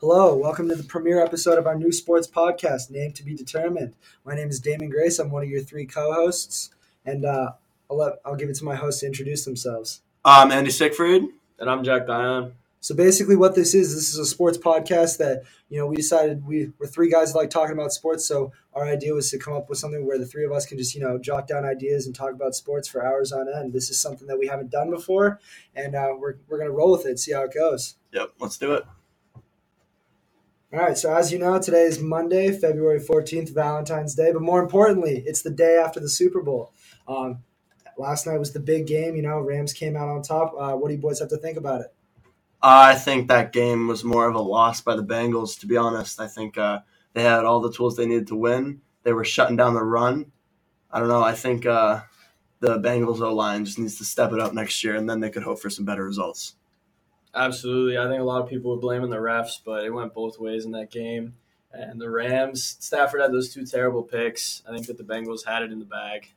Hello, welcome to the premiere episode of our new sports podcast, Name to Be Determined. My name is Damon Grace. I'm one of your three co-hosts, and uh, I'll let, I'll give it to my hosts to introduce themselves. I'm Andy Siegfried. And I'm Jack Dion. So basically, what this is, this is a sports podcast that you know we decided we we're three guys that like talking about sports. So our idea was to come up with something where the three of us can just you know jot down ideas and talk about sports for hours on end. This is something that we haven't done before, and uh, we're we're gonna roll with it, see how it goes. Yep, let's do it. All right, so as you know, today is Monday, February 14th, Valentine's Day, but more importantly, it's the day after the Super Bowl. Um, last night was the big game. You know, Rams came out on top. Uh, what do you boys have to think about it? I think that game was more of a loss by the Bengals, to be honest. I think uh, they had all the tools they needed to win. They were shutting down the run. I don't know. I think uh, the Bengals O line just needs to step it up next year, and then they could hope for some better results. Absolutely. I think a lot of people were blaming the refs, but it went both ways in that game. And the Rams, Stafford had those two terrible picks. I think that the Bengals had it in the bag.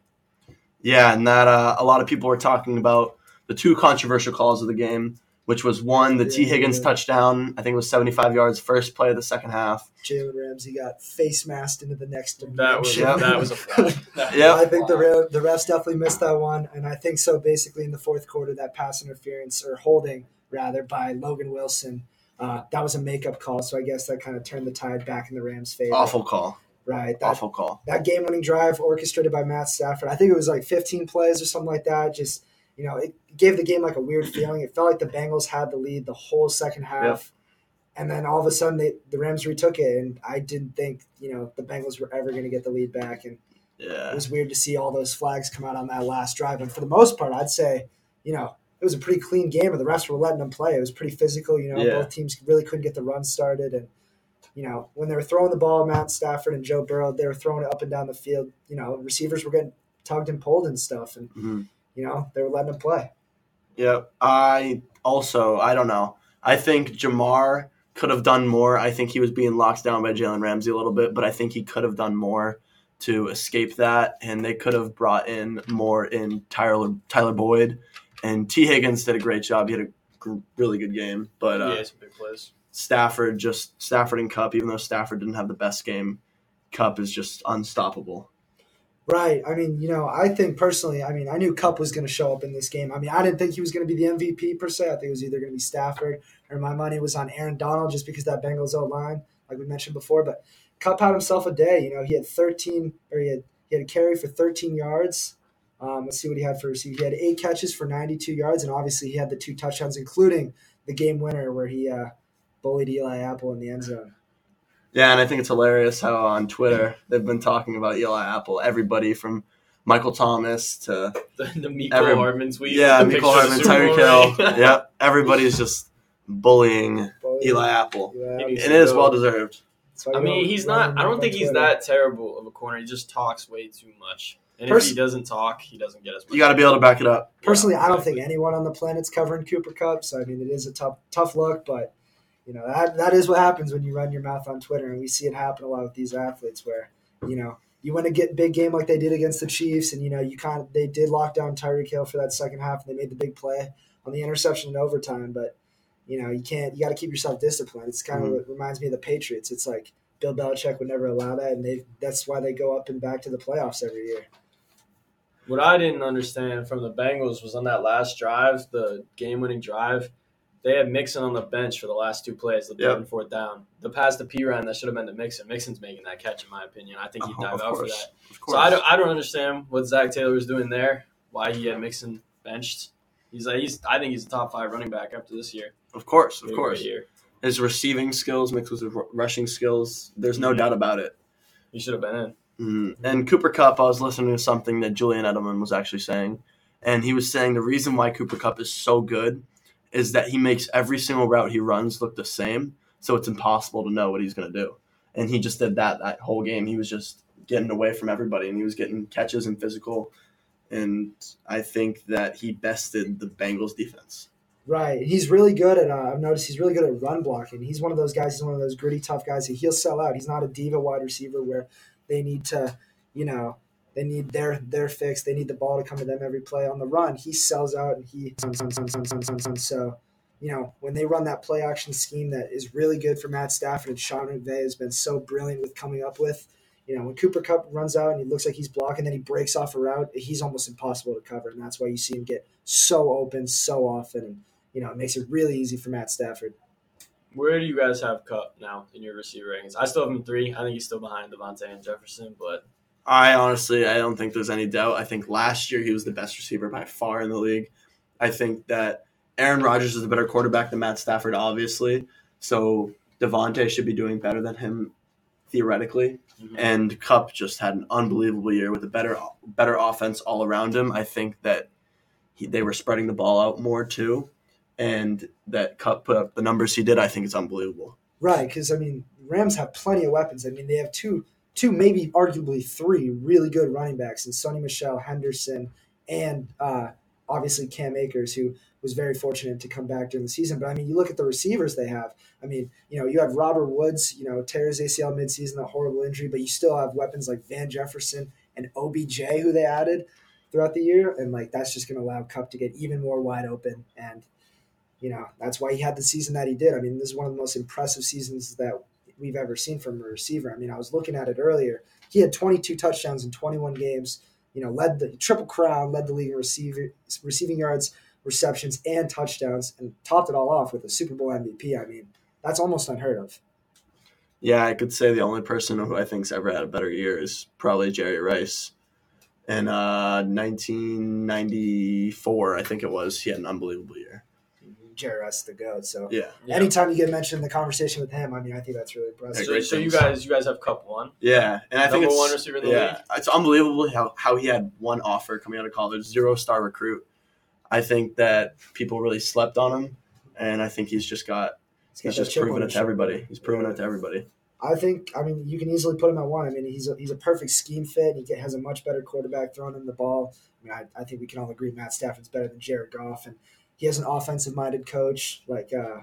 Yeah, and that uh, a lot of people were talking about the two controversial calls of the game, which was one, the Tee Higgins yeah. touchdown. I think it was 75 yards, first play of the second half. Jalen Ramsey got face masked into the next That was Yeah. that was a flag. Yeah. was I a think the the refs definitely missed that one, and I think so. Basically, in the fourth quarter, that pass interference or holding rather by Logan Wilson, uh, that was a makeup call. So I guess that kind of turned the tide back in the Rams' favor. Awful call. right? That, Awful call. that game-winning drive orchestrated by Matt Stafford. I think it was like 15 plays or something like that. Just you know, it gave the game like a weird feeling. It felt like the Bengals had the lead the whole second half. And then all of a sudden, they, the Rams retook it, and I didn't think you know the Bengals were ever going to get the lead back. And yeah. it was weird to see all those flags come out on that last drive. And for the most part, I'd say, you know, it was a pretty clean game, and the refs were letting them play. It was pretty physical. You know, Yeah. both teams really couldn't get the run started. And, you know, when they were throwing the ball, Matt Stafford and Joe Burrow, they were throwing it up and down the field. You know, receivers were getting tugged and pulled and stuff. And, Mhm. you know, they were letting them play. Yep. I also, I don't know. I think Ja'Marr could have done more. I think he was being locked down by Jalen Ramsey a little bit, but I think he could have done more to escape that, and they could have brought in more in Tyler Tyler Boyd, and Tee Higgins did a great job. He had a gr- really good game, but uh, yeah, some big plays. Stafford just Stafford and Kupp, even though Stafford didn't have the best game, Kupp is just unstoppable. Right. I mean, you know, I think personally, I mean, I knew Kupp was going to show up in this game. I mean, I didn't think he was going to be the MVP per se. I think it was either going to be Stafford or my money was on Aaron Donald just because that Bengals O line, like we mentioned before. But Kupp had himself a day. You know, he had 13 or he had he had a carry for 13 yards. Um, let's see what he had for receive. He had eight catches for 92 yards, and obviously he had the two touchdowns, including the game winner where he uh, bullied Eli Apple in the end zone. Yeah, and I think it's hilarious how on Twitter they've been talking about Eli Apple. Everybody from Michael Thomas to The, the Mecole Every- Hardman tweet. yeah, the Michael picture of Hardman, the Super Bowl Tyreek Hill. ring. yep, everybody's just bullying Bullied Eli Apple, Eli He Apple. needs and it is well deserved. I mean, he's not. I don't think he's Twitter. that terrible of a corner. He just talks way too much. And Pers- if he doesn't talk, he doesn't get as much. You got to be able to back it up. Personally, I don't exactly. think anyone on the planet's covering Cooper Kupp. So I mean, it is a tough, tough look, but you know that that is what happens when you run your mouth on Twitter, and we see it happen a lot with these athletes, where you know you win a get big game like they did against the Chiefs, and you know you kind of they did lock down Tyreek Hill for that second half, and they made the big play on the interception in overtime, but you know you can't you got to keep yourself disciplined. It's kind of mm-hmm. what reminds me of the Patriots. It's like Bill Belichick would never allow that, and they that's why they go up and back to the playoffs every year. What I didn't understand from the Bengals was on that last drive, the game-winning drive. They had Mixon on the bench for the last two plays, the third Yep. and fourth down. The pass to Perine that should have been to Mixon. Mixon's making that catch, in my opinion. I think he'd Oh, dive out for that. So I don't, I don't understand what Zac Taylor was doing there. Why he had Mixon benched. He's like he's. I think he's a top five running back after this year. of course, of course. year. His receiving skills mixed with his ru- rushing skills, there's no Mhm. doubt about it. He should have been in. Mhm. And Cooper Kupp, I was listening to something that Julian Edelman was actually saying, and he was saying the reason why Cooper Kupp is so good is that he makes every single route he runs look the same, so it's impossible to know what he's going to do. And he just did that that whole game. He was just getting away from everybody, and he was getting catches and physical. And I think that he bested the Bengals defense. Right. He's really good at. Uh, I've noticed he's really good at run blocking. He's one of those guys. He's one of those gritty, tough guys. He, he'll sell out. He's not a diva wide receiver where they need to, you know, they need their their fix. They need the ball to come to them every play on the run. He sells out and he so you know, when they run that play action scheme that is really good for Matt Stafford and Sean McVay has been so brilliant with coming up with. You know, when Cooper Kupp runs out and he looks like he's blocking, then he breaks off a route, he's almost impossible to cover. And that's why you see him get so open so often. And, you know, it makes it really easy for Matt Stafford. Where do you guys have Kupp now in your receiver rankings? I still have him three. I think he's still behind Davante and Jefferson, but I honestly, I don't think there's any doubt. I think last year he was the best receiver by far in the league. I think that Aaron Rodgers is a better quarterback than Matt Stafford, obviously. So Davante should be doing better than him theoretically. Mhm. And Kupp just had an unbelievable year with a better better offense all around him. I think that he, they were spreading the ball out more too, and that Kupp put up the numbers he did. I think it's unbelievable. Right, because I mean, Rams have plenty of weapons. I mean, they have two, two, maybe arguably three really good running backs in Sony Michel, Henderson, and uh, obviously Cam Akers, who was very fortunate to come back during the season. But I mean, you look at the receivers they have. I mean, you know, you have Robert Woods, you know, tears ACL midseason, that horrible injury, but you still have weapons like Van Jefferson and OBJ, who they added throughout the year, and like that's just going to allow Kupp to get even more wide open and you know that's why he had the season that he did. I mean, this is one of the most impressive seasons that we've ever seen from a receiver. I mean, I was looking at it earlier. He had 22 touchdowns in 21 games. You know, led the triple crown, led the league in receiver, receiving yards, receptions, and touchdowns, and topped it all off with a Super Bowl MVP. I mean, that's almost unheard of. Yeah, I could say the only person who I think's ever had a better year is probably Jerry Rice. In uh, 1994, I think it was, he had an unbelievable year. Jerry Rice the goat. So Yeah, Yeah. anytime you get mentioned in the conversation with him, I mean, I think that's really impressive. So, so you guys, you guys have Kupp one, yeah, and I think number it's one receiver in the yeah, league. it's unbelievable how how he had one offer coming out of college, zero star recruit. I think that people really slept on him, and I think he's just got He's got he's just proven it to everybody. He's proven it to everybody. I think, I mean, you can easily put him at one. I mean, he's a, he's a perfect scheme fit. He has a much better quarterback throwing him the ball. I mean, I, I think we can all agree Matt Stafford's better than Jared Goff, and he has an offensive minded coach like uh,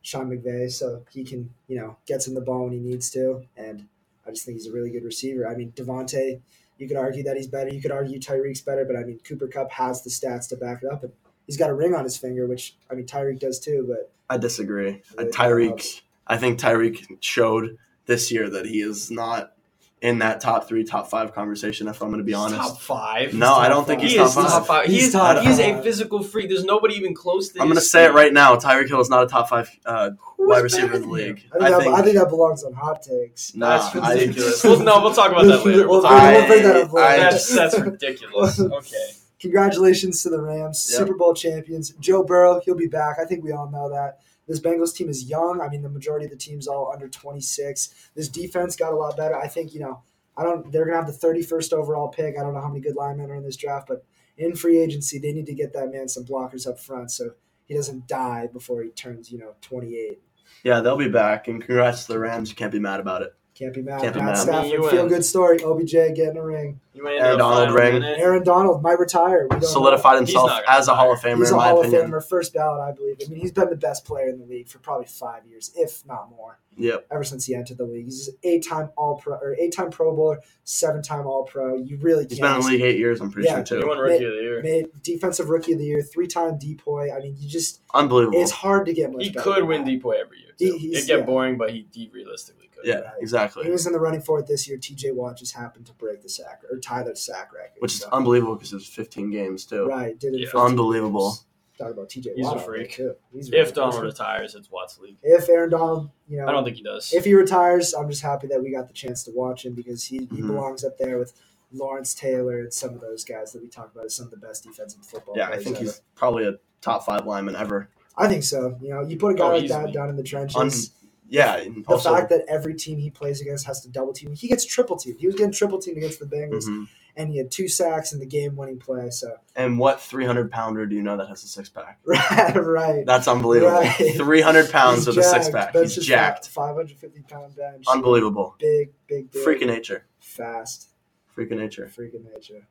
Sean McVay, so he can, you know, gets him the ball when he needs to. And I just think he's a really good receiver. I mean, Davante, you could argue that he's better. You could argue Tyreek's better, but I mean, Cooper Kupp has the stats to back it up, and he's got a ring on his finger, which I mean, Tyreek does too. But I disagree. Really Tyreek. I think Tyreek showed this year that he is not in that top three, top five conversation. If I'm going to be He's honest, top five. No, I don't think five. He he's is top top five. five. He He's top he is a physical freak. There's nobody even close to. This. I'm going to his say it right now. Tyreek Hill is not a top five uh, wide receiver in the league. I think, that, I think that belongs on hot takes. Nah, That's ridiculous. well, no, we'll talk about that later. We'll We'll talk I- about bring that up later. I- That's that's ridiculous. Okay. Congratulations to the Rams, Yep. Super Bowl champions. Joe Burrow, he'll be back. I think we all know that. This Bengals team is young. I mean, the majority of the team's all under 26. This defense got a lot better. I think, you know, I don't they're to have the 31st overall pick. I don't know how many good linemen are in this draft, but in free agency, they need to get that man some blockers up front so he doesn't die before he turns, you know, 28. Yeah, they'll be back. And congrats to the Rams. You can't be mad about it. Can't be mad. Can't be Matt mad. Stafford, You feel good story. OBJ getting a ring. You may Aaron up Donald final ring. minute. Aaron Donald might retire. We don't know. Solidified He's himself not gonna as a Hall of retire. Famer, He's in a my Hall opinion. of Famer, first ballot, I believe. I mean, he's been the best player in the league for probably five years, if not more, Yep. ever since he entered the league. He's an eight-time All Pro or eight-time Pro Bowler, seven-time All Pro. You really He's can't. been in the league eight years, I'm pretty Yeah. sure, You too. won Rookie of the Year. Made defensive rookie of the year, three-time depoy. I mean, you just Unbelievable. it's hard to get much. He better could than win that. Depoy every year. He- Too. he's- It'd get yeah. boring, but he, he realistically could. Yeah, Right. exactly. He was in the running for it this year. T.J. Watt just happened to break the sack or tie the sack record. Which is So, unbelievable because it was 15 games, too. right. Did it Yeah. Unbelievable. years. Talk about T.J. He's a Watt out there, freak. too. He's really If Donald good. retires, it's Watts League. if Aaron Donald, you know, I don't think he does. if he retires, I'm just happy that we got the chance to watch him because he, he Mhm. belongs up there with Lawrence Taylor and some of those guys that we talk about as some of the best defensive football Yeah, I think ever. he's probably a top five lineman ever. I think so. You know, you put a guy Oh, like easily. that down in the trenches. Yeah, the fact that every team he plays against has to double team, he gets triple team. He was getting triple team against the Bengals, Mhm. and he had two sacks in the game winning play. So And what 300 pounder do you know that has a six pack? right, right. That's unbelievable. Right. 300 pounds He's with a six pack. He's jacked. Five hundred fifty pound bench. Unbelievable. Big, big, big. Freak of nature. fast. Freak of nature. Freak of nature.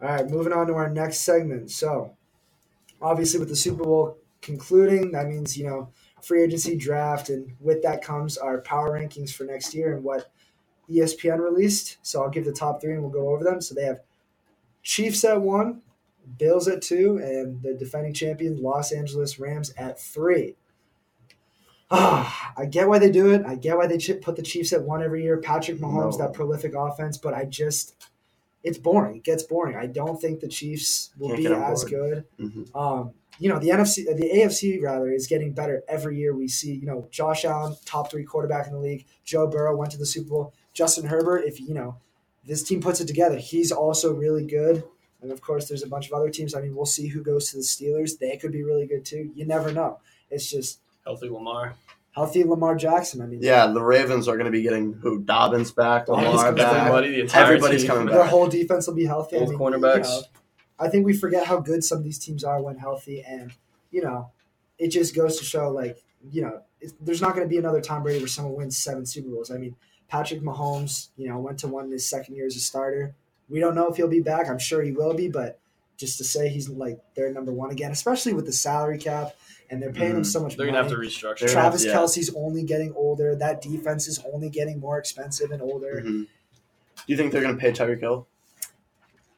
All right, moving on to our next segment. So, obviously, with the Super Bowl concluding, that means, you know, free agency draft, and with that comes our power rankings for next year and what ESPN released. So, I'll give the top three and we'll go over them. So, they have Chiefs at one, Bills at two, and the defending champion Los Angeles Rams at three. Ah, I get why they do it. I get why they put the Chiefs at one every year. Patrick Mahomes, No. that prolific offense, but I just, it's boring. It gets boring. I don't think the Chiefs will Can't be as board. good. Mhm. Um, you know, the NFC, uh, the AFC rather, is getting better every year. We see, you know, Josh Allen, top three quarterback in the league. Joe Burrow went to the Super Bowl. Justin Herbert, if you know, this team puts it together, he's also really good. And of course, there's a bunch of other teams. I mean, we'll see who goes to the Steelers. They could be really good too. You never know. It's just Healthy Lamar. healthy Lamar Jackson. I mean, Yeah, the Ravens are going to be getting who Dobbins back, Dobbins Lamar back. back. Everybody, the entire Everybody's team. coming back. their whole defense will be healthy. I mean, cornerbacks. you know, I think we forget how good some of these teams are when healthy, and you know, it just goes to show, like, you know, it's, there's not going to be another Tom Brady where someone wins seven Super Bowls. I mean, Patrick Mahomes, you know, went to one in his second year as a starter. We don't know if he'll be back. I'm sure he will be, but just to say he's like their number one again, especially with the salary cap, and they're paying him Mhm. so much They're money. gonna have to restructure. They're- Travis yeah. Kelsey's only getting older. That defense is only getting more expensive and older. Mhm. Do you think they're going to pay Tyreek Hill?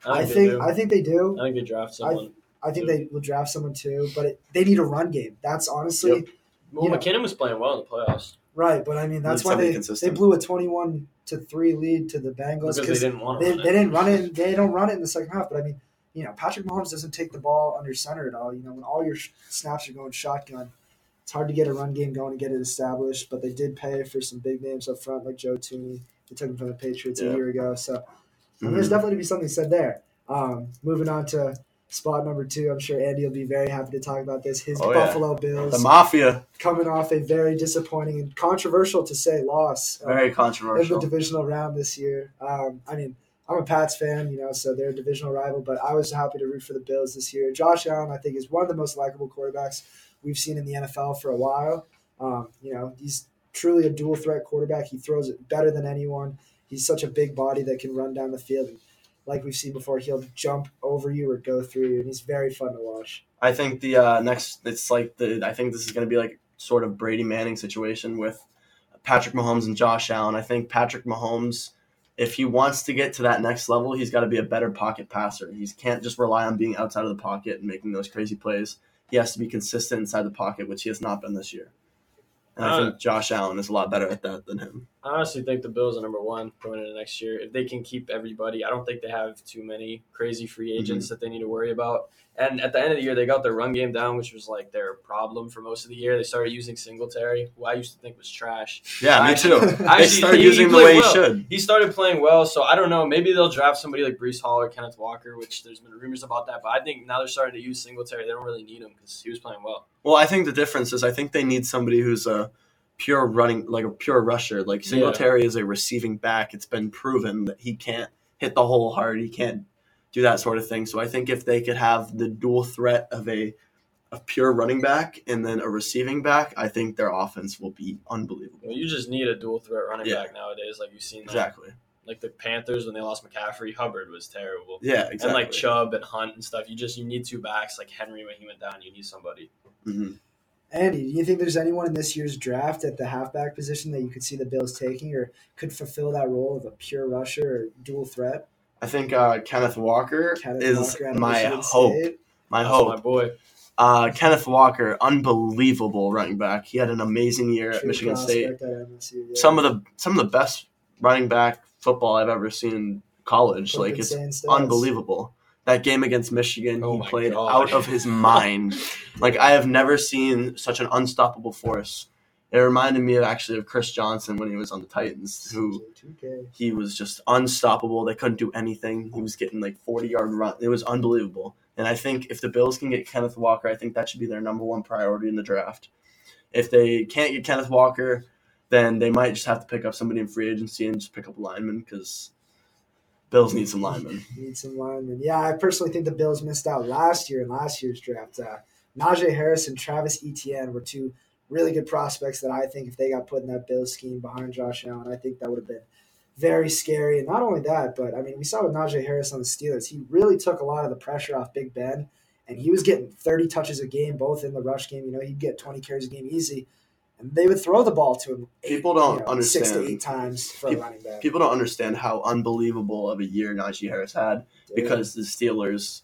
I they think. I think they do. I think they draft someone. I think they will draft someone too, but it, they need a run game. That's honestly Yep. well, you know- McKinnon was playing well in the playoffs right. But I mean, that's why somebody they, they blew a twenty-one to three lead to the Bengals because they didn't want to they, run they it. didn't run it. They don't run it in the second half. But I mean, you know, Patrick Mahomes doesn't take the ball under center at all. You know, when all your snaps are going shotgun, it's hard to get a run game going and get it established. But they did pay for some big names up front, like Joe Thuney. They took him from the Patriots a year ago. So Mhm. there's definitely to be something said there. Um, moving on to spot number two, I'm sure Andy will be very happy to talk about this. His Oh, yeah. Buffalo Bills The Mafia, coming off a very disappointing and controversial to say loss uh, very in the controversial. divisional round this year. Um, I mean, I'm a Pats fan, you know, so they're a divisional rival, but I was happy to root for the Bills this year. Josh Allen, I think, is one of the most likable quarterbacks we've seen in the NFL for a while. Um, you know, he's truly a dual threat quarterback. He throws it better than anyone. He's such a big body that can run down the field. And like we've seen before, he'll jump over you or go through you, and he's very fun to watch. I think the uh, next, it's like the. I think this is going to be like sort of Brady Manning situation with Patrick Mahomes and Josh Allen. I think Patrick Mahomes, if he wants to get to that next level, he's got to be a better pocket passer. He can't just rely on being outside of the pocket and making those crazy plays. He has to be consistent inside the pocket, which he has not been this year. And I Uh, think Josh Allen is a lot better at that than him. I honestly think the Bills are number one going into next year. If they can keep everybody, I don't think they have too many crazy free agents Mm-hmm. that they need to worry about. And at the end of the year, they got their run game down, which was like their problem for most of the year. They started using Singletary, who I used to think was trash. Yeah, me too. Actually, they started he- using he the way played he should. He started playing well, so I don't know. Maybe they'll draft somebody like Breece Hall or Kenneth Walker, which there's been rumors about that. But I think now they're starting to use Singletary. They don't really need him because he was playing well. Well, I think the difference is I think they need somebody who's a pure running, like a pure rusher. Like Singletary is a receiving back. It's been proven that he can't hit the hole hard. He can't do that sort of thing. So I think if they could have the dual threat of a a pure running back and then a receiving back, I think their offense will be unbelievable. Well, you just need a dual threat running Yeah. back nowadays, like you've seen. That. Exactly. Like the Panthers when they lost McCaffrey, Hubbard was terrible. Yeah, exactly. And like Chubb and Hunt and stuff, you just you need two backs. Like Henry when he went down, you need somebody. Mhm. Andy, do you think there's anyone in this year's draft at the halfback position that you could see the Bills taking or could fulfill that role of a pure rusher or dual threat? I think uh, Kenneth Walker Kenneth is Walker my hope. State. My That's hope. my boy. Uh, Kenneth Walker, unbelievable running back. He had an amazing year at Michigan State. at MSU, yeah. Some of the some of the best running back football I've ever seen in college. Flipping Like it's stats. unbelievable. That game against Michigan, Oh he played God. out of his mind. like I have never seen such an unstoppable force. It reminded me of actually of Chris Johnson when he was on the Titans, who he was just unstoppable. They couldn't do anything. He was getting like 40 yard run. It was unbelievable. And I think if the Bills can get Kenneth Walker, I think that should be their number one priority in the draft. If they can't get Kenneth Walker, then they might just have to pick up somebody in free agency and just pick up a lineman because Bills need some linemen. Need some linemen. Yeah, I personally think the Bills missed out last year in last year's draft. Uh, Najee Harris and Travis Etienne were two really good prospects that I think if they got put in that Bills scheme behind Josh Allen, I think that would have been very scary. And not only that, but I mean, we saw with Najee Harris on the Steelers, he really took a lot of the pressure off Big Ben, and he was getting 30 touches a game, both in the rush game. You know, he'd get 20 carries a game easy, and they would throw the ball to him. eight- People don't you know, six to eight times for Peop- a running back. People don't understand how unbelievable of a year Najee Harris had because the Steelers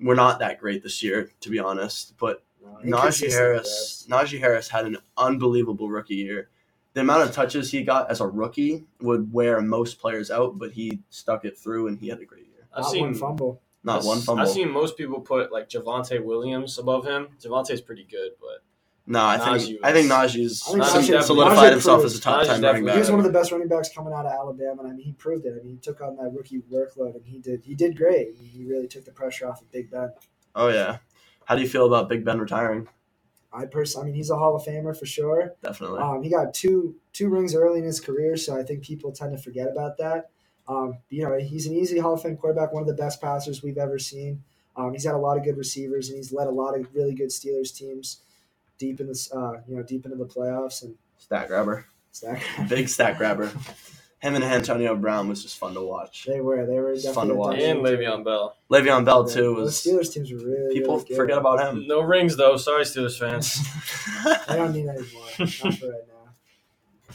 we're not that great this year, to be honest. But No, Najee Harris, Najee Harris had an unbelievable rookie year. The amount of touches he got as a rookie would wear most players out, but he stuck it through and he had a great year. I've Not seen one fumble. Not I've- one fumble. I've seen most people put like Javonte Williams above him. Javonte's pretty good, but no, I think Najee I think Najee's I think Najee- solidified Najee himself proved- as a top Najee's ten running back. He was one of the best running backs coming out of Alabama, and I mean, he proved it. I mean, he took on that rookie workload, and he did. He did great. He really took the pressure off of Big Ben. Oh yeah. How do you feel about Big Ben retiring? I personally, I mean, he's a Hall of Famer for sure. Definitely. Um, he got two two rings early in his career, so I think people tend to forget about that. Um, you know, he's an easy Hall of Fame quarterback, one of the best passers we've ever seen. Um, he's had a lot of good receivers, and he's led a lot of really good Steelers teams deep in this, uh, you know, deep into the playoffs and Stat grabber. stack. Big stat grabber. Him and Antonio Brown was just fun to watch. They were, they were definitely fun to a watch. and dominant Le'Veon Bell. Le'Veon Bell team. too The was Steelers teams were really people really good. forget about him. No rings though. Sorry, Steelers fans. I don't need any more. Not for right now.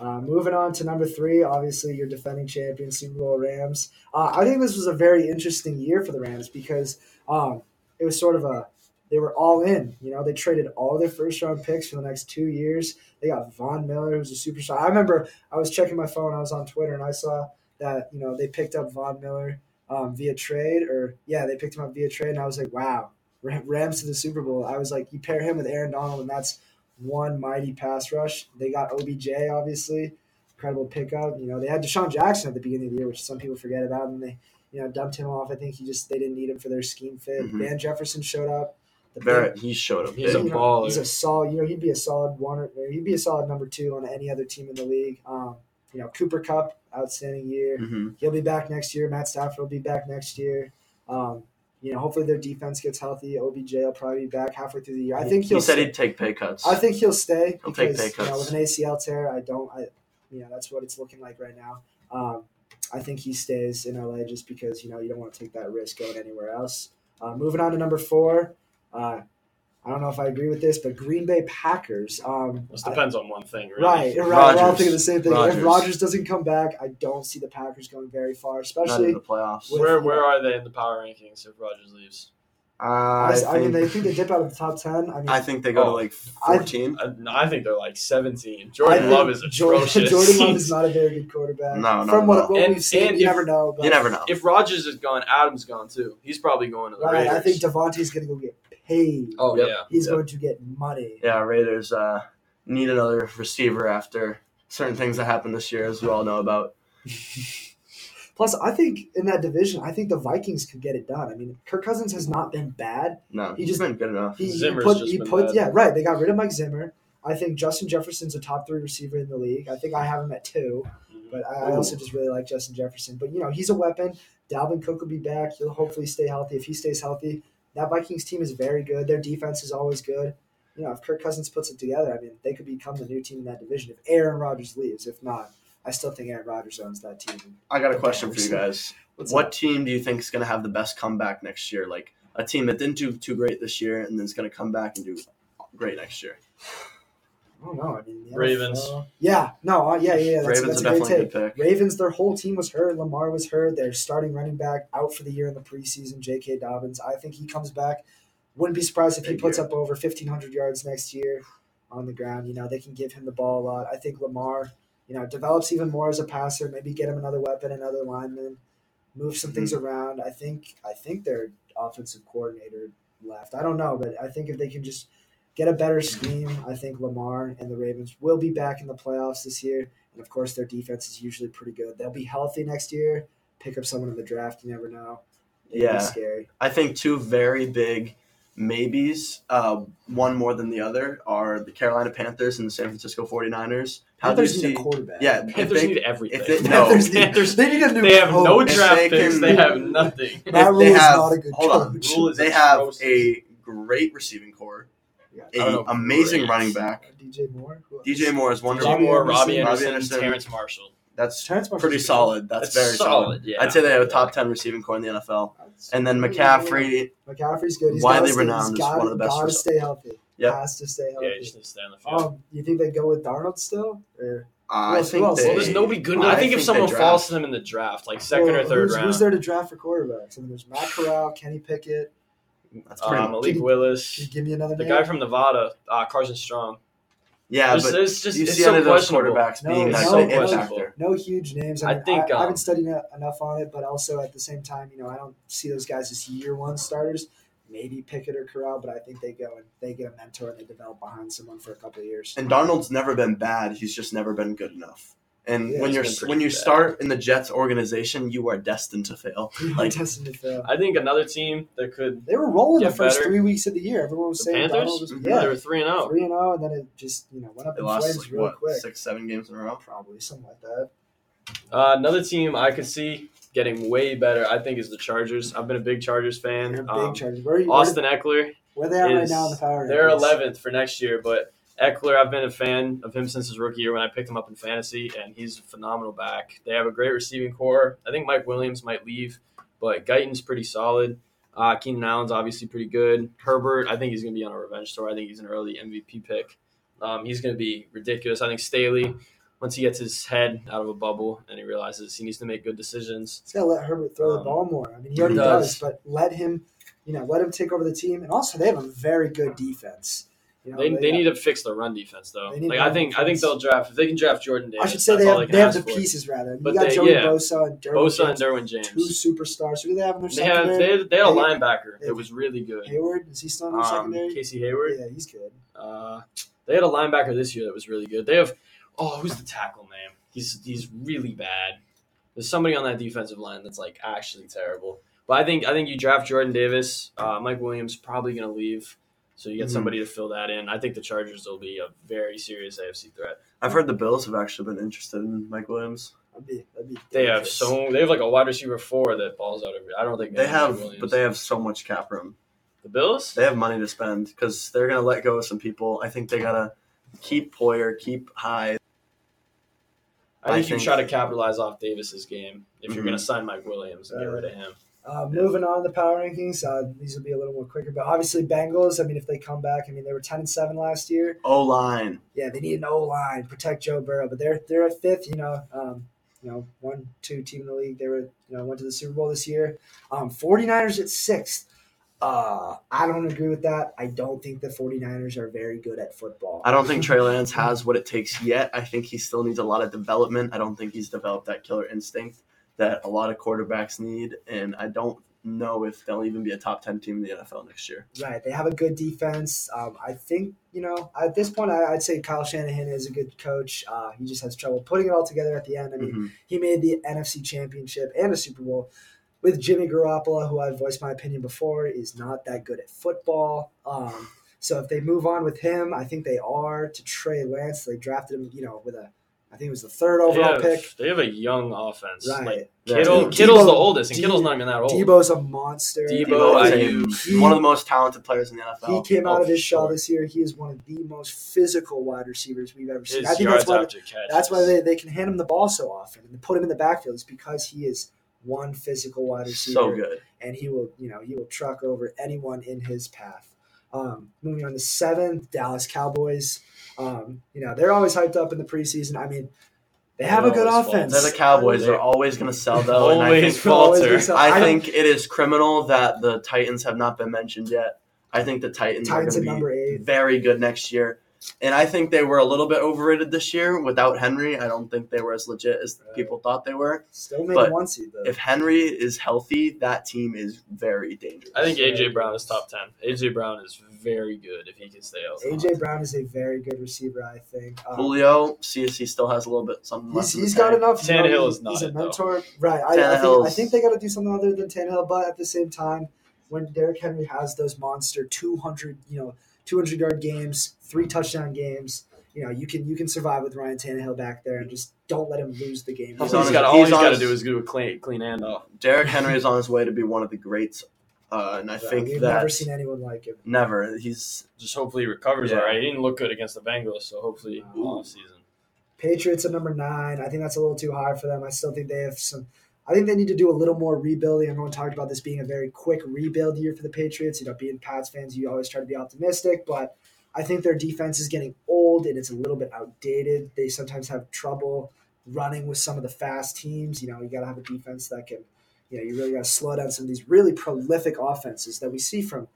Uh, moving on to number three, obviously your defending champion, Super Bowl Rams. Uh, I think this was a very interesting year for the Rams because um, it was sort of a they were all in. You know, they traded all their first round picks for the next two years. They got Von Miller, who's a superstar. I remember I was checking my phone, I was on Twitter, and I saw that you know they picked up Von Miller um, via trade, or yeah, they picked him up via trade, and I was like, wow, Rams to the Super Bowl. I was like, you pair him with Aaron Donald, and that's one mighty pass rush. They got OBJ, obviously, incredible pickup. You know, they had DeSean Jackson at the beginning of the year, which some people forget about, and they, you know, dumped him off. I think he just they didn't need him for their scheme fit. Mhm. Van Jefferson showed up. The Barrett, he showed up. He's big. a you know, baller. He's a solid. You know, he'd be a solid one. Or, he'd be a solid number two on any other team in the league. Um, you know, Cooper Kupp, outstanding year. Mhm. He'll be back next year. Matt Stafford will be back next year. Um, you know, hopefully their defense gets healthy. OBJ will probably be back halfway through the year. I think he'll. He said stay. he'd take pay cuts. I think he'll stay He'll take because pay you know, cuts. with an ACL tear, I don't. I, you know, that's what it's looking like right now. Um, I think he stays in LA just because you know you don't want to take that risk going anywhere else. Uh, moving on to number four. Uh, I don't know if I agree with this, but Green Bay Packers. Um, This I- depends on one thing, really. Right, right. We're all thinking the same thing. Rodgers. If Rodgers doesn't come back, I don't see the Packers going very far, Not in especially. the playoffs. with- Where where are they in the power rankings if Rodgers leaves? I, I, think, I mean, they think they dip out of the top ten. I mean, I think they go to Oh. like 14. Uh, no, I think they're like 17. I Jordan Love is Jordan, atrocious. Jordan Love is not a very good quarterback. No, not From at what, what And- we've seen, and you if- never know. But, you never know. if Rodgers is gone, Adams gone too. He's probably going to the Right, Raiders. I think Davante's going to go get paid. oh Yep. yeah. He's Yep. going to get money. Yeah, Raiders uh, need another receiver after certain things that happened this year, as we all know about. Plus, I think in that division, I think the Vikings could get it done. I mean, Kirk Cousins has not been bad. No, He he's just- been good enough. He, he put, just he been put, bad. yeah, right. They got rid of Mike Zimmer. I think Justin Jefferson's a top three receiver in the league. I think I have him at two. But I, I also just really like Justin Jefferson. But you know, he's a weapon. Dalvin Cook will be back. He'll hopefully stay healthy. If he stays healthy, that Vikings team is very good. Their defense is always good. You know, if Kirk Cousins puts it together, I mean, they could become the new team in that division. If Aaron Rodgers leaves, if not, I still think Aaron Rodgers owns that team. I got a question for you guys. What's what team do you think is going to have the best comeback next year? Like a team that didn't do too great this year and then is going to come back and do great next year. I don't know. I mean, the Ravens. NFL Yeah, no, uh, yeah, yeah, yeah. That's, Ravens that's a great take. good pick. Ravens, their whole team was hurt. Lamar was hurt. Their starting running back out for the year in the preseason. J.K. Dobbins. I think he comes back. Wouldn't be surprised if he puts year. up over fifteen hundred yards next year on the ground. You know they can give him the ball a lot. I think Lamar, you know, develops even more as a passer. Maybe get him another weapon, another lineman, move some things Mm-hmm. around. I think I think their offensive coordinator left. I don't know, but I think if they can just get a better scheme, I think Lamar and the Ravens will be back in the playoffs this year. And of course, their defense is usually pretty good. They'll be healthy next year. Pick up someone in the draft. You never know. It'd Yeah. be scary. I think two very big maybes, uh, one more than the other, are the Carolina Panthers and the San Francisco 49ers. How do you Panthers need a quarterback. Yeah, Panthers they- need everything. if they- no. Panthers, need, Panthers- they need a new They have no coach. If draft they picks. can- They have nothing. Matt Rhule they is have- not a good hold on. coach. Rhule is They have a great receiving core, Yeah. I don't a amazing great. running back. DJ Moore. Who? DJ Moore is DJ wonderful. Moore, Robbie Robbie Anderson. Anderson, Robbie Anderson. Terrace Marshall. That's Terrace Marshall's pretty solid. That's, very solid. Yeah. I'd say they have a top ten receiving core in the NFL. That's- And then McCaffrey, McCaffrey's good. He's widely stay, renowned he's as gotta, one of the best Gotta rece- stay healthy. Yep. Has to stay healthy. Yeah, he just to stay on the field. Um, you think they go with Darnold still? Or I else- think else? they, Well, there's nobody good. I I think if someone falls to them in the draft, like second Well, or third who's, round, Who's there to draft for quarterbacks? I mean, there's Matt Corral, Kenny Pickett. That's pretty uh, Malik Can Willis, Can you give me another the name? guy from Nevada, uh, Carson Strong. yeah, There's- but there's just you it's see so any of those questionable. quarterbacks No, being it's that so great questionable. impactor. no huge names. I, I think, I, I um, haven't studied e- enough on it, but also at the same time, you know, I don't see those guys as year one starters. Maybe Pickett or Corral, but I think they go and they get a mentor and they develop behind someone for a couple of years. And Darnold's never been bad. He's just never been good enough. And Yeah, when you're when you bad. start in the Jets organization, you are destined to fail. Like- destined to fail. I think another team that could They were rolling the first better. three weeks of the year. Everyone was the saying Panthers, Donald was Mhm. they were three and zero. three and zero, and then it just you know went up They in lost flames like really what quick. six, seven games in a row. Probably something like that. Uh, another team I could see getting way better, I think, is the Chargers. I've been a big Chargers fan. They're big Um, Chargers. Where, are you, Austin Ekeler, where, where they at right now in the power? They're 11th for next year, but Ekeler, I've been a fan of him since his rookie year when I picked him up in fantasy, and he's a phenomenal back. They have a great receiving core. I think Mike Williams might leave, but Guyton's pretty solid. Uh, Keenan Allen's obviously pretty good. Herbert, I think he's going to be on a revenge tour. I think he's an early MVP pick. Um, he's going to be ridiculous. I think Staley, once he gets his head out of a bubble and he realizes he needs to make good decisions, He's got to let Herbert throw the Um, ball more. I mean, he already does. does. but let him, you know, let him take over the team. And also, they have a very good defense. You know, they, they need to fix the run defense though. Like I think I think they'll draft if they can draft Jordan Davis. I should say they have can they have the for. pieces rather. You But got they- Joey yeah. Bosa and Derwin Bosa and James, two superstars. Who do they have in their They secondary? they, they had a linebacker that was really good. Hayward is he still in their Um, secondary? Casey Hayward. Yeah, he's good. Uh, they had a linebacker this year that was really good. They have oh who's the tackle name? He's he's really bad. There's somebody on that defensive line that's like actually terrible. But I think I think you draft Jordan Davis. Uh, Mike Williams probably going to leave, so you get Mhm. somebody to fill that in. I think the Chargers will be a very serious AFC threat. I've heard the Bills have actually been interested in Mike Williams. That'd be, that'd be They have so they have like a wide receiver four that balls out every. I don't think They have, Williams. but they have so much cap room. the Bills. They have money to spend because they're gonna let go of some people. I think they gotta keep Poyer, keep Hyde. I think I you think- try to capitalize off Davis's game if you're Mhm. going to sign Mike Williams and get Uh, rid of him. Uh, moving on to the power rankings, uh, these will be a little more quicker. But obviously, Bengals. I mean, if they come back, I mean, they were ten and seven last year. O line. Yeah, they need an O line protect Joe Burrow, but they're they're at fifth. You know, um, you know, one two team in the league. They were you know went to the Super Bowl this year. Um, 49ers at sixth. Uh, I don't agree with that. I don't think the 49ers are very good at football. I don't think Trey Lance has what it takes yet. I think he still needs a lot of development. I don't think he's developed that killer instinct that a lot of quarterbacks need, and I don't know if they'll even be a top ten team in the NFL next year. Right. They have a good defense. Um, I think, you know, at this point, I, I'd say Kyle Shanahan is a good coach. Uh, he just has trouble putting it all together at the end. I mean, Mhm. he made the NFC Championship and a Super Bowl with Jimmy Garoppolo, who I've voiced my opinion before, is not that good at football. Um, so if they move on with him, I think they are to Trey Lance. They drafted him, you know, with a, I think it was the third They overall have, pick. they have a young offense. Right. Like Yeah. Kittle, Deebo- Kittle's the oldest, and De- Kittle's not even that old. Deebo's a monster. Deebo, Deebo is one of the most talented players in the NFL. He came out Oh, of his shell sure. this year. He is one of the most physical wide receivers we've ever seen. His I think yards that's why after that's why they, they can hand him the ball so often and put him in the backfield. Is because he is one physical wide receiver, so good. and he will you know he will truck over anyone in his path. Um, moving on to seven, Dallas Cowboys. Um, you know they're always hyped up in the preseason. I mean, they have a They good always fall. offense. They're the Cowboys. They- They're always going to sell though. and I Always think, falter. gonna sell. I don't- think it is criminal that the Titans have not been mentioned yet. I think the Titans, Titans are going to be eight. very good next year. And I think they were a little bit overrated this year without Henry. I don't think they were as legit as Right. people thought they were. Still made but one seed though. If Henry is healthy, that team is very dangerous. I think AJ Brown is top ten. AJ Brown is very good if he can stay healthy. AJ Brown is a very good receiver. I think. Um, Julio, CSC still has a little bit something left. He's, he's got enough. you Tannehill he- is not He's a it, though. mentor, right? I, I think I think they got to do something other than Tannehill, but at the same time, when Derrick Henry has those monster two hundred, you know, two hundred yard games, three touchdown games, you know, you can you can survive with Ryan Tannehill back there and just don't let him lose the game. He's He's on his- got all he's he's on got to do is do a clean clean handoff. Derrick Henry is on his way to be one of the greats, uh, and I Right, think we've that never seen anyone like him. never. He's Just hopefully he recovers Yeah. all right. He didn't look good against the Bengals, so hopefully Ooh. off season. Patriots at number nine. I think that's a little too high for them. I still think they have some. I think they need to do a little more rebuilding. Everyone talked about this being a very quick rebuild year for the Patriots. You know, being Pats fans, you always try to be optimistic, but I think their defense is getting old and it's a little bit outdated. They sometimes have trouble running with some of the fast teams. You know, you got to have a defense that can, you know, you really got to slow down some of these really prolific offenses that we see from,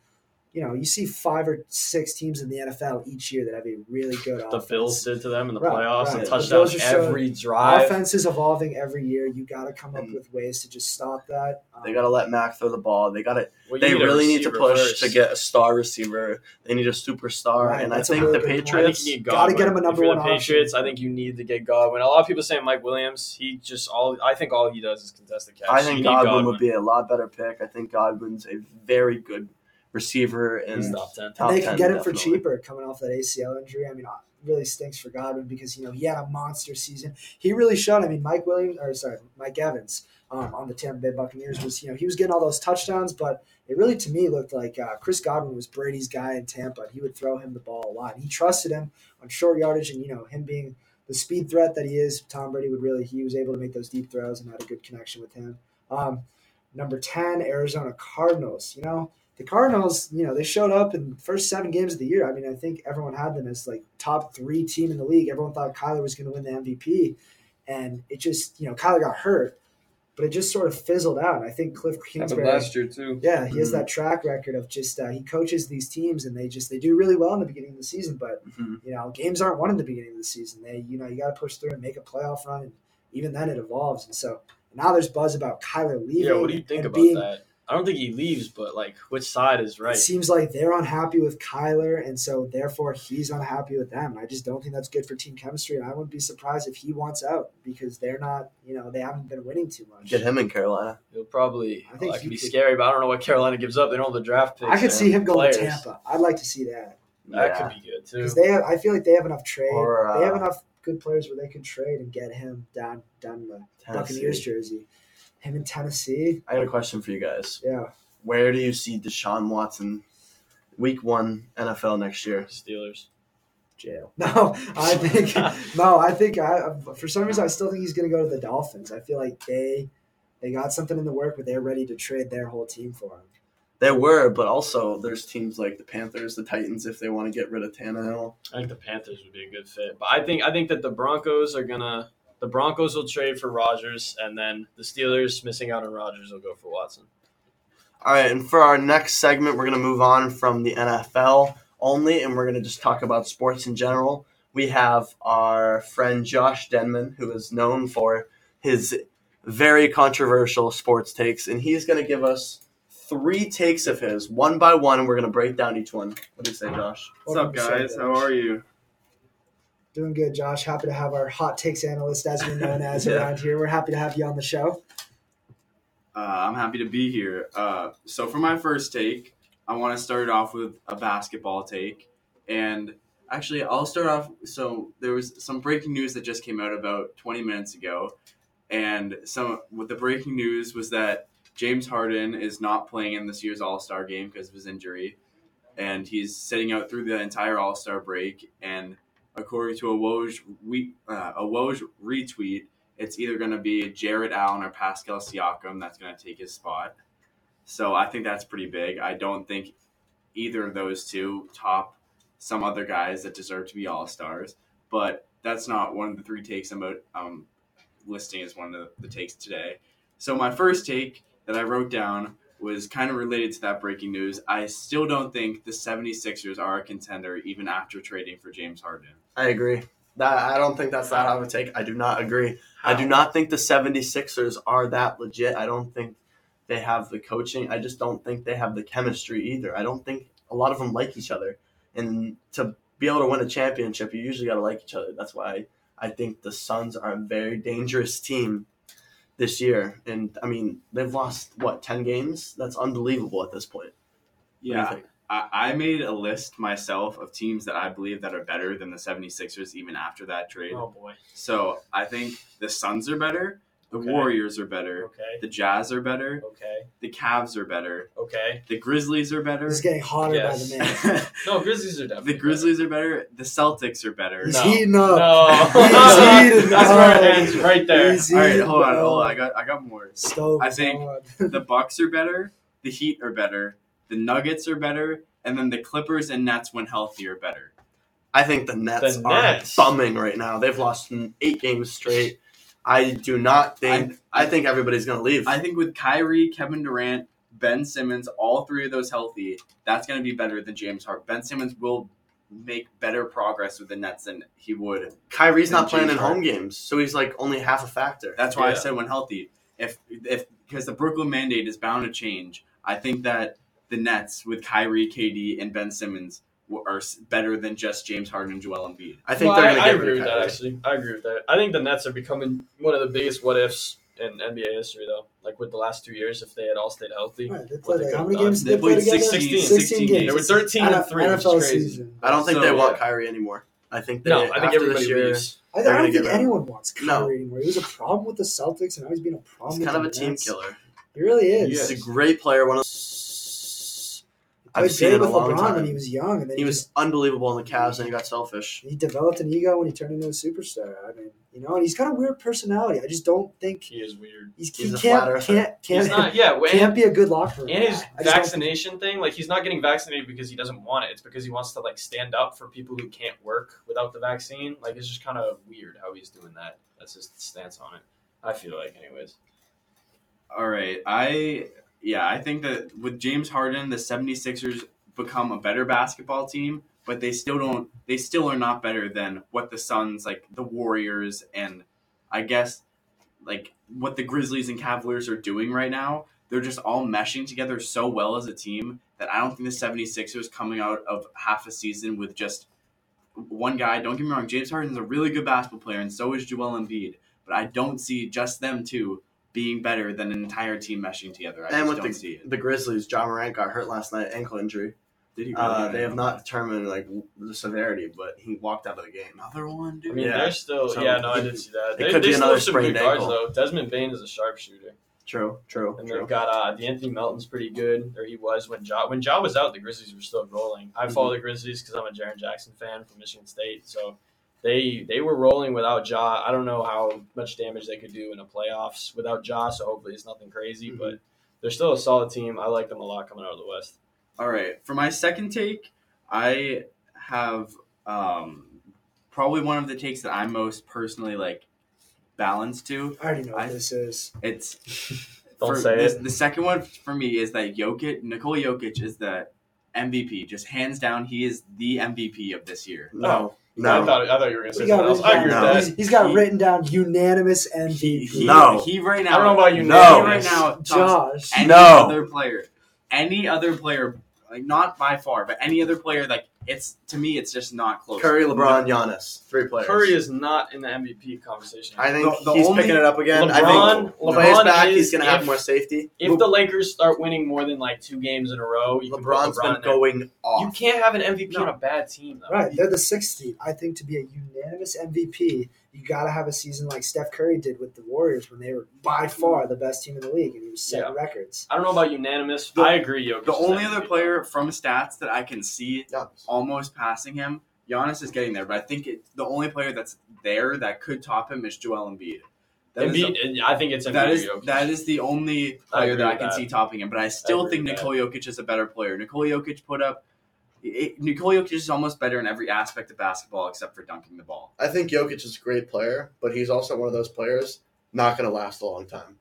you know, you see five or six teams in the NFL each year that have a really good The offense. The Bills did to them in the Right, playoffs right. and The touchdowns Bills are showing- every drive. Offense is evolving every year. You got to come up And- with ways to just stop that. Um, They got to let Mac throw the ball. They got to. Well, They need really need to push first. to get a star receiver. They need a superstar, Right, and I think really the good point. I think Patriots. Gotta get him a number if you're one the option. Patriots, I think you need to get Godwin. A lot of people say Mike Williams. He just all. I think all he does is contest the catch. I think need Godwin, would be a lot better pick. I think Godwin's a very good receiver and He's top ten. top and they 10, can get it for cheaper coming off that ACL injury. I mean, it really stinks for Godwin because you know he had a monster season. He really showed. I mean, Mike Williams, or sorry, Mike Evans um, on the Tampa Bay Buccaneers was you know he was getting all those touchdowns, but it really to me looked like uh, Chris Godwin was Brady's guy in Tampa. He would throw him the ball a lot. He trusted him on short yardage, and you know him being the speed threat that he is. Tom Brady would really he was able to make those deep throws and had a good connection with him. Um, number ten, Arizona Cardinals. You know the Cardinals, you know, they showed up in the first seven games of the year. I mean, I think everyone had them as like top three team in the league. Everyone thought Kyler was going to win the MVP, and it just, you know, Kyler got hurt, but it just sort of fizzled out. And I think Cliff Kingsbury, last year too. yeah, he has Mhm. that track record of just uh, he coaches these teams and they just they do really well in the beginning of the season, but Mhm. you know, games aren't won in the beginning of the season. They, you know, you got to push through and make a playoff run, and even then it evolves. And so now there's buzz about Kyler leaving. Yeah, what do you think about being, that? I don't think he leaves, but like, which side is right? It seems like they're unhappy with Kyler, and so therefore he's unhappy with them. I just don't think that's good for team chemistry, and I wouldn't be surprised if he wants out because they're not, you know, they haven't been winning too much. Get him in Carolina. He'll probably. I think that he could be could- scary, but I don't know what Carolina gives up. They don't have the draft picks. I could see him going to. Tampa. I'd like to see that That Yeah. could be good too. because they, have, I feel like they have enough trade. Or, uh, they have enough good players where they can trade and get him down down in the Tennessee. Buccaneers jersey. Him in Tennessee, I got a question for you guys. yeah. Where do you see Deshaun Watson, Week One NFL next year? Steelers. jail. No, I think no, I think I for some reason I still think he's going to go to the Dolphins. I feel like they they got something in the work, but they're ready to trade their whole team for him. They were, but also there's teams like the Panthers, the Titans, if they want to get rid of Tannehill. I think the Panthers would be a good fit, but I think I think that the Broncos are gonna. The Broncos will trade for Rodgers, and then the Steelers, missing out on Rodgers, will go for Watson. All right, and for our next segment, we're going to move on from the NFL only, and we're going to just talk about sports in general. We have our friend Josh Denman, who is known for his very controversial sports takes, and he's going to give us three takes of his, one by one, and we're going to break down each one. What do you say, Josh? What's up, Welcome to guys? Josh. How are you? Doing good, Josh. Happy to have our hot takes analyst, as you're known as Yeah. around here. We're happy to have you on the show. Uh, I'm happy to be here. Uh, so, for my first take, I want to start off with a basketball take. And actually, I'll start off. So, there was some breaking news that just came out about 20 minutes ago. And some what the breaking news was that James Harden is not playing in this year's All Star game because of his injury. And he's sitting out through the entire All Star break. And according to a Woj, we, uh, a Woj retweet, it's either going to be Jarrett Allen or Pascal Siakam that's going to take his spot. So I think that's pretty big. I don't think either of those two top some other guys that deserve to be all stars, but that's not one of the three takes I'm um, listing as one of the takes today. So my first take that I wrote down was kind of related to that breaking news. I still don't think the 76ers are a contender even after trading for James Harden. I agree. That I don't think that's that hot of a take. I do not agree. I do not think the 76ers are that legit. I don't think they have the coaching. I just don't think they have the chemistry either. I don't think a lot of them like each other. And to be able to win a championship, you usually got to like each other. That's why I think the Suns are a very dangerous team this year. And I mean, they've lost what 10 games? That's unbelievable at this point. What Yeah? I, I made a list myself of teams that I believe that are better than the 76ers even after that trade. Oh boy. So I think the Suns are better, the Okay. Warriors are better, Okay. the Jazz are better, Okay. the Cavs are better, Okay. the Grizzlies are better. This is getting hotter Yes. by the minute. No, Grizzlies are definitely the Grizzlies are better, the Celtics are better. He's No. heating up. No. He's heating That's where it ends, right there. He's All right, hold on, hold on. I got I got more. Stove I think on. The Bucks are better, the Heat are better, the Nuggets are better, and then the Clippers and Nets when healthy are better. I think the Nets, The are Nets. bumming right now. They've lost eight games straight. I do not think. I, think everybody's going to leave. I think with Kyrie, Kevin Durant, Ben Simmons, all three of those healthy, that's going to be better than James Harden. Ben Simmons will make better progress with the Nets than he would. Kyrie's not and playing in James home games, so he's like only half a factor. That's why I said when healthy. If if because the Brooklyn mandate is bound to change, I think that the Nets with Kyrie, KD, and Ben Simmons are better than just James Harden and Joel Embiid. I think Well, they're going to I get agree rid with of that. Actually, I agree with that. I think the Nets are becoming one of the biggest what ifs in NBA history, though. Like with the last two years, if they had all stayed healthy, Right, they What played they like, how could've many done. games did They they play played together? 16, 16 16 games. They were 13 and three, which is NFL crazy. season. I don't think So, they want yeah. Kyrie anymore. I think they, no, I think after everybody this year, leaves. I, I They're don't gonna think get rid of him. anyone wants Kyrie No. anymore. He was a problem with the Celtics, and now he's been a problem. He's kind of a team killer. He really is. He's a great player. One of played I was seen great in a with long LeBron time. when he was young, and then He he, was just unbelievable in the Cavs, and he got selfish. he developed an ego when he turned into a superstar. I mean, you know, and he's got a weird personality. I just don't think He is weird. he's, He's he a can't flat earther. can't can't, not. Yeah, can't be a good locker room. and his guy. I just don't- vaccination thing, like he's not getting vaccinated because he doesn't want it. It's because he wants to like stand up for people who can't work without the vaccine. Like it's just kind of weird how he's doing that. That's his stance on it. I feel like, anyways. All right. I yeah, I think that with James Harden, the 76ers become a better basketball team, but they still don't they still are not better than what the Suns, like the Warriors and I guess like what the Grizzlies and Cavaliers are doing right now. They're just all meshing together so well as a team that I don't think the 76ers coming out of half a season with just one guy, don't get me wrong, James Harden's a really good basketball player and so is Joel Embiid, but I don't see just them two being better than an entire team meshing together. I and just with don't the, see it. the Grizzlies, Ja Morant got hurt last night, ankle injury. Did he really? Uh, they have not determined like the severity, but he walked out of the game. another one, I dude. mean, Yeah. they're still. So yeah, no, I did see that. it They, could they be another have some good sprained guards ankle. though. Desmond Bane is a sharpshooter, True, true, and true. they've got uh, De'Anthony Melton's pretty good, or he was when Ja when Ja was out. The Grizzlies were still rolling. I follow the Grizzlies because I'm a Jaren Jackson fan from Michigan State, so. They, they were rolling without Ja. I don't know how much damage they could do in the playoffs without Ja, so hopefully it's nothing crazy. Mhm. But they're still a solid team. I like them a lot coming out of the West. All right. For my second take, I have um, probably one of the takes that I'm most personally like balanced to. I already know what this is. It's Don't say this- it. The second one for me is that Jokic, Nikola Jokic is the MVP. Just hands down, he is the MVP of this year. No, I no. thought I thought you were gonna say He got something else. written I down. agree with No. that. He's, he's got He- written down unanimous MVP. he, No. he right now. I don't know about you. No. Right now Josh. any No. other player, any other player, like not by far, but any other player, like it's to me, it's just not close. Curry, LeBron, Giannis, three players. Curry is not in the MVP conversation. I think The- the he's only- picking it up again. I LeBron- think when he's LeBron back, is he's going to have if- more safety. if the Lakers start winning more than like two games in a row, you can put LeBron's LeBron been in there. going off. You can't have an MVP No. on a bad team though. Right, they're the sixth seed. I think to be a unanimous MVP, you got to have a season like Steph Curry did with the Warriors when they were by far the best team in the league, and he was setting Yeah. records. I don't know about unanimous. The- I agree. Jokic The only other player from stats that I can see Giannis. almost passing him, Giannis is getting there, but I think it, the only player that's there that could top him is Joel Embiid. That is Embiid, and I think it's Embiid. that is Jokic. that is the only player agree that I can that. see topping him. But I still agree think with Nikola Jokic is a better player. Nikola Jokic put up. It, Nikola Jokic is almost better in every aspect of basketball except for dunking the ball. I think Jokic is a great player, but he's also one of those players not going to last a long time.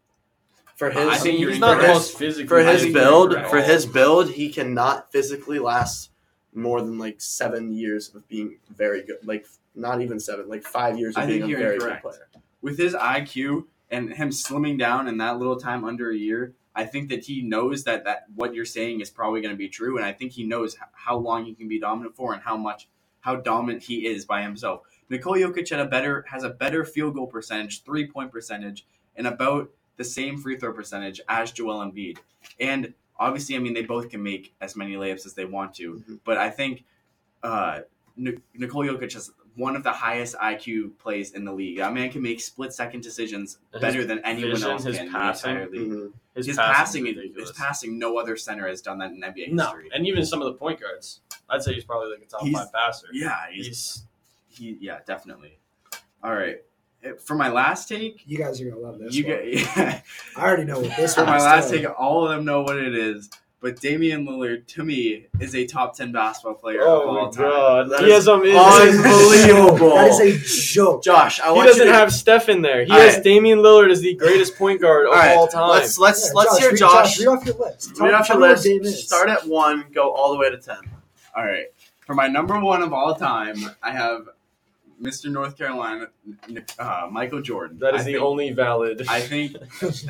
For his, I think he's not the most physically. for his build, for his build, he cannot physically last more than like seven years of being very good. Like not even seven, like five years of I being think a you're very incorrect. good player. With his IQ and him slimming down in that little time under a year, I think that he knows that, that what you're saying is probably going to be true, and I think he knows how long he can be dominant for and how much how dominant he is by himself. Nikola Jokic had a better has a better field goal percentage, three point percentage, and about the same free throw percentage as Joel Embiid. And obviously, I mean, they both can make as many layups as they want to, Mhm. but I think uh, Nik- Nikola Jokic has one of the highest IQ plays in the league. That man can make split second decisions His better than anyone vision, else his can passing. in the entire league. Mhm. his, His, passing, passing, is his passing, no other center has done that in NBA No, history. and even some of the point guards. I'd say he's probably like a top He's- five passer. Yeah, he's, He's he. Yeah, definitely. All right, for my last take, You guys are gonna love this. you one. get. Yeah, I already know what this for my last too. take, all of them know what it is. But Damian Lillard to me is a top ten basketball player oh of Oh all my time. god, That he is has unbelievable. That is a joke. Josh, I He want doesn't to, have Steph in there. He All has right. Damian Lillard as the greatest point guard of All right, all time. Let's let's Yeah, let's Josh, hear read, Josh. read off your list. Tell, Read off your list. Start at one, go all the way to ten. All right, for my number one of all time, I have Mr. North Carolina, uh, Michael Jordan. that is I the think, only valid. I think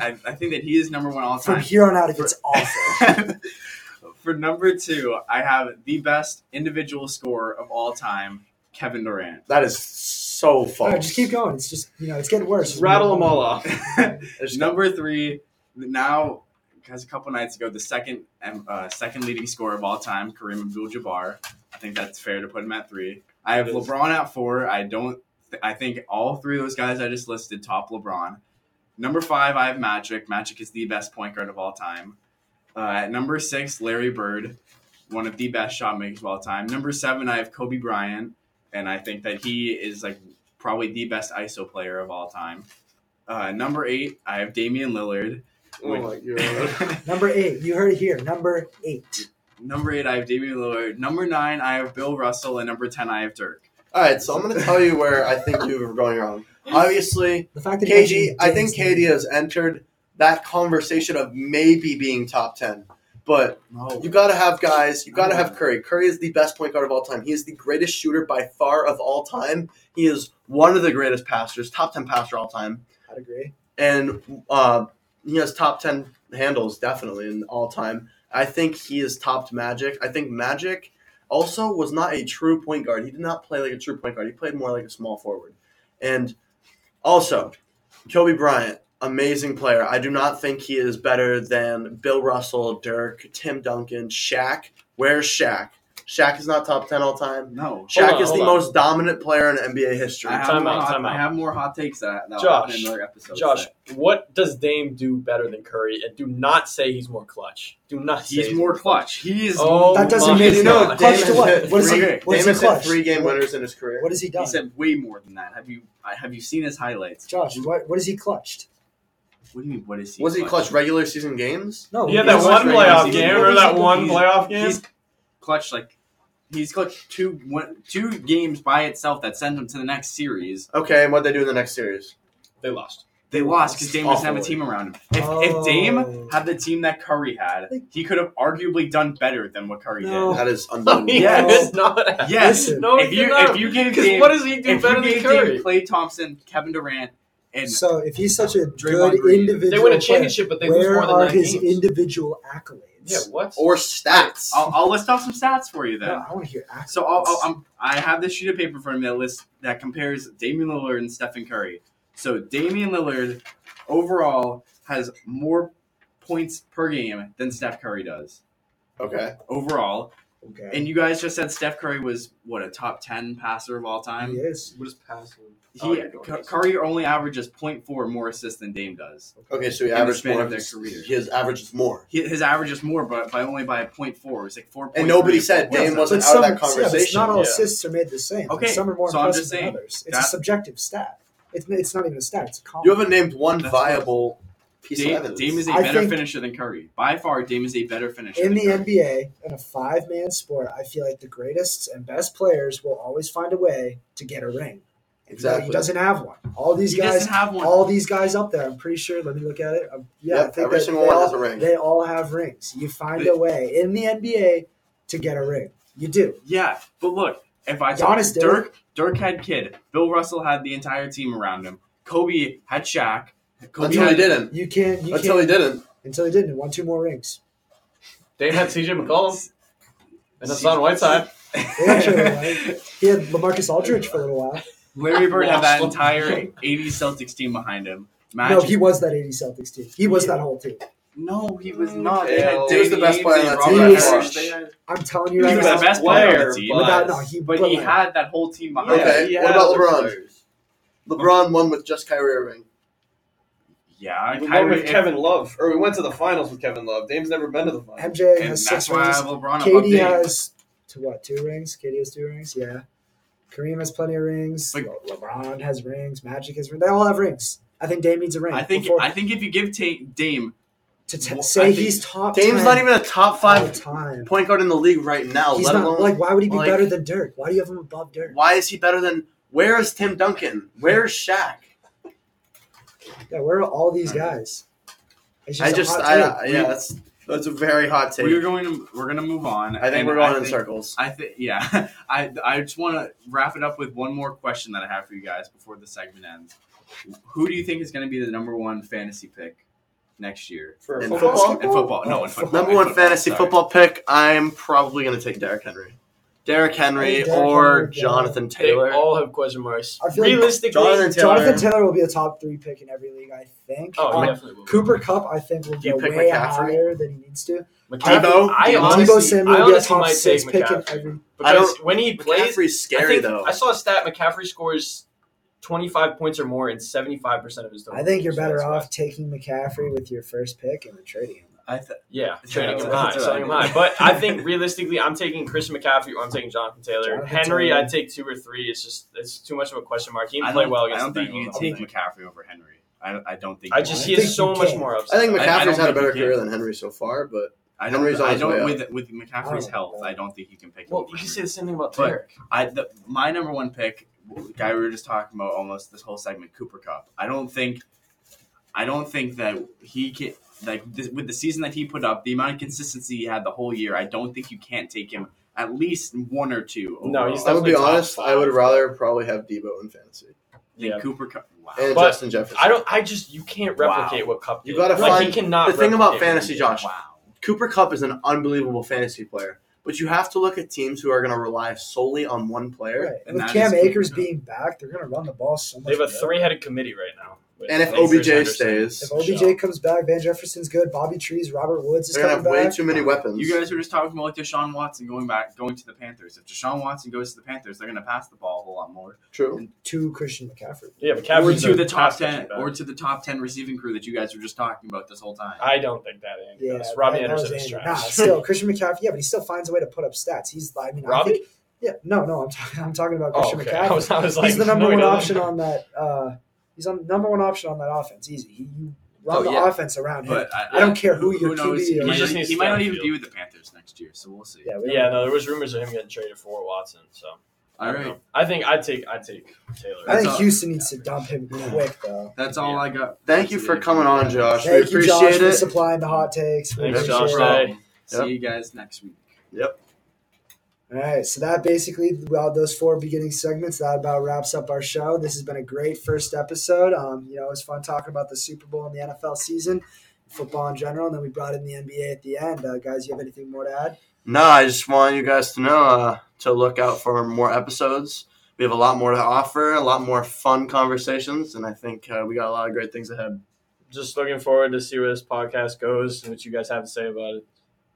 I, I think that he is number one all time. From here on out, it gets awful. For number two, I have the best individual scorer of all time, Kevin Durant. That is so All false. right, just keep going. It's just you know, it's getting worse. Just rattle them all off. number three, now, because a couple nights ago, the second um, uh, second leading scorer of all time, Kareem Abdul-Jabbar. I think that's fair to put him at three. I have LeBron at four. I don't. I think all three of those guys I just listed top LeBron. Number five, I have Magic. Magic is the best point guard of all time. Uh, at number six, Larry Bird, one of the best shot makers of all time. Number seven, I have Kobe Bryant, and I think that he is like probably the best ISO player of all time. Uh, number eight, I have Damian Lillard. Oh my god. Number eight, you heard it here. Number eight. Number eight, I have Damian Lillard. Number nine, I have Bill Russell, and number ten, I have Dirk. All right, so I'm going to tell you where I think you were going wrong. Obviously, The fact that KG, I think James KD has entered that conversation of maybe being top ten, but No, You got to have guys. You got to have Curry. Curry is the best point guard of all time. He is the greatest shooter by far of all time. He is one of the greatest passers, top ten passer all time, I'd agree. and uh, he has top ten handles definitely in all time. I think he is topped Magic. I think Magic also was not a true point guard. He did not play like a true point guard. He played more like a small forward. And also, Kobe Bryant, amazing player. I do not think he is better than Bill Russell, Dirk, Tim Duncan, Shaq. Where's Shaq? Shaq is not top 10 all time. no. Shaq on, is the on. most dominant player in NBA history. I have, Time more out, hot, time out. I have more hot takes that that Josh, in another episode. Josh, what does Dame do better than Curry? And do not say he's more clutch. Do not say he's more clutch. He is. Oh That doesn't mean you know, clutch to what? has What is he? three- What is Dame he has clutch? three game What- winners in his career. What has he done? he said way more than that. Have you have you seen his highlights? Josh, what what has he clutched? What do you mean? What is he? Was he clutch regular season games? No, He had what that is- one playoff game. What Remember that one playoff game? He's clutch like he's clutched two one, two games by itself that sent him to the next series. Okay, and what they do in the next series? They lost. They lost because Dame doesn't have a team around him. If, Oh. if Dame had the team that Curry had, he could have arguably done better than what Curry No. That is No, unbelievable. he Yes. did not. Yes. No, if he you did not. if you give Because Dame, what does he do if better you than Curry? Dame Klay Thompson, Kevin Durant, and So if he's such a Draymond good Green. individual, They win a player, championship, but they lose where more than are his games. individual accolades? Yeah, what? Or stats. I'll, I'll list off some stats for you then. No, I want to hear accolades. So I'll, I'll, I'm, I have this sheet of paper for me that lists that compares Damian Lillard and Stephen Curry. So Damian Lillard overall has more points per game than Steph Curry does okay. overall. Okay. And you guys just said Steph Curry was what a top ten passer of all he time. is. What is passing? He Oh, you're doing Curry only averages 0.4 more assists than Dame does. Okay, so he In the averaged more of of their career. his average is more. He, his average is more, but by only by 0.4. It's like 4. And nobody said Dame wasn't But out of some, that yeah, but conversation. not all Yeah. assists are made the same. Like, Okay, some are more so I'm impressive just than others. It's that- a subjective stat. It's, it's not even a stat. It's a comment. You haven't named one That's viable piece Dame, of evidence. Dame is a I better finisher than Curry. By far, Dame is a better finisher. in than the Curry. NBA, in a five man sport, I feel like the greatest and best players will always find a way to get a ring. Exactly. He doesn't have one. All these He guys, have one. all these guys up there, I'm pretty sure. Let me look at it. Um, yeah, Yep, I think every single they one all, has a ring. They all have rings. You find But- a way in the NBA to get a ring. You do. Yeah, but look, if I talk Giannis did Dirk, Dirk had Kidd. Bill Russell had the entire team around him. Kobe had Shaq. Kobe Until he didn't. You can't. You Until he can't, didn't. Until he didn't. He won two more rings. They had CJ McCollum and Hassan Whiteside. Yeah. He had LaMarcus Aldridge for a little while. Larry Bird had that entire 80 Celtics team behind him. No, he was that 80 Celtics team. He was that whole team. No, he was not. They had He was the best player on that team Robert by far. Parish. They had- I'm telling you right he was now. the best player on the player, team. Without, no, he, But he had that whole team behind him. Okay, he what about LeBron? players. LeBron won with just Kyrie Irving. Yeah, We won Kyrie, with Kevin Love, or we went to the finals with Kevin Love. Dame's never been to the finals. MJ and has that's six why I rings. have LeBron above KD has to what? Two rings. KD has two rings. Yeah. Kareem has plenty of rings. Like- Le- LeBron has rings. Magic has rings. They all have rings. I think Dame needs a ring. I think before- I think if you give Ta- Dame to t- Well, say he's top. Dame's 10 not even a top five time. point guard in the league right now. He's let not alone like why would he be like- better than Dirk? Why do you have him above Dirk? why is he better than? Where is Tim Duncan? Where's Shaq? Yeah, where are all these guys? It's I a just, hot I, take. yeah, that's that's a very hot take. We're going to we're going to move on. I think and we're going in think- circles. I think yeah. I I just want to wrap it up with one more question that I have for you guys before the segment ends. Who do you think is going to be the number one fantasy pick next year For In football? football? in football? No, in football. Number in one football, fantasy sorry. football pick. I'm probably going to take Derrick Henry. Derrick Henry Derrick or Henry, yeah. Jonathan They Taylor. all have question marks. I feel like Jonathan Taylor. Jonathan Taylor will be a top three pick in every league, I think. oh, Um, definitely will. Cooper Kupp, I think, will Do you go way McCaffrey? higher than he needs to. McCaffrey, Deebo? I honestly, Samuel I be a honestly top might six take pick McCaffrey. I because don't- when he plays, McCaffrey's I scary think though. I saw a stat: McCaffrey scores twenty-five points or more in seventy-five percent of his. I think you're better that's off taking McCaffrey with your first pick and then trading him. I th- Yeah, Yeah, trading him high, what selling him high. But I think realistically, I'm taking Christian McCaffrey or I'm taking Jonathan Taylor. Jonathan Henry, Taylor. I'd take two or three. It's just it's too much of a question mark. He I didn't play don't, well I don't the think you Bengals. can take McCaffrey over Henry. I, I don't think. I you just I he think has so much more I upside. think I- I McCaffrey's don't had a better career than Henry so far, but I don't. Henry's I don't with with McCaffrey's Oh, health. I don't think you can pick him. well, you can say the same thing about But- Derrick. I the, my number one pick, guy we were just talking about almost this whole segment, Cooper Kupp. I don't think, I don't think that he can like this, with the season that he put up, the amount of consistency he had the whole year. I don't think you can't take him at least one or two. No, he's. I would be Definitely top honest. I would rather probably have Deebo in fantasy Then Yeah. Cooper Kupp. Wow. and But Justin Jefferson. I don't. I just you can't Wow. replicate what Kupp. You gotta like, find- he cannot. the thing about replicate what he fantasy. Josh. wow. Cooper Kupp is an unbelievable fantasy player, but you have to look at teams who are going to rely solely on one player. Right. And With Cam Akers being back, they're going to run the ball so much. They have a better. three-headed committee right now. With And if OBJ stays, If OBJ comes back, Van Jefferson's good. Bobby Trees, Robert Woods is they're going to coming have way too many weapons. You guys were just talking about like Deshaun Watson going back, going to the Panthers. If Deshaun Watson goes to the Panthers, they're going to pass the ball a whole lot more. True. And to Christian McCaffrey. Yeah, or McCaffrey's to the top ten, catching back. or to the top ten receiving crew that you guys were just talking about this whole time. I don't think that Andy Yeah, does. Robbie that- that was Anderson is Andy. Nah, still Christian McCaffrey. Yeah, but he still finds a way to put up stats. He's, I mean, I Robbie? think, yeah, no, no, I'm talking, I'm talking about Oh, Christian okay. McCaffrey. I was, I was like, he's the number no, one option on that. Uh, he's on number one option on that offense. Easy. He, you run Oh, the yeah. offense around him. but I, I don't care who your who knows. QB He, is. might, He just not- needs he might not even field. be with the Panthers next year, so we'll see. Yeah, we Yeah, no, there was rumors of him getting traded for Watson. So I All don't right, know. I think I'd take I'd take Taylor. I think all- Houston needs to dump him quick, though. that's all Yeah. I got. Thank you for coming on, Josh. Thank we you, appreciate Josh, for it. supplying the hot takes. Thanks, Josh. it. Day. See you guys next week. All right, so that basically, well, those four beginning segments, that about wraps up our show. This has been a great first episode. Um, you know, it was fun talking about the Super Bowl and the NFL season, football in general, and then we brought in the NBA at the end. Uh, guys, you have anything more to add? No, I just want you guys to know uh, to look out for more episodes. We have a lot more to offer, a lot more fun conversations, and I think uh, we got a lot of great things ahead. Just looking forward to see where this podcast goes and what you guys have to say about it.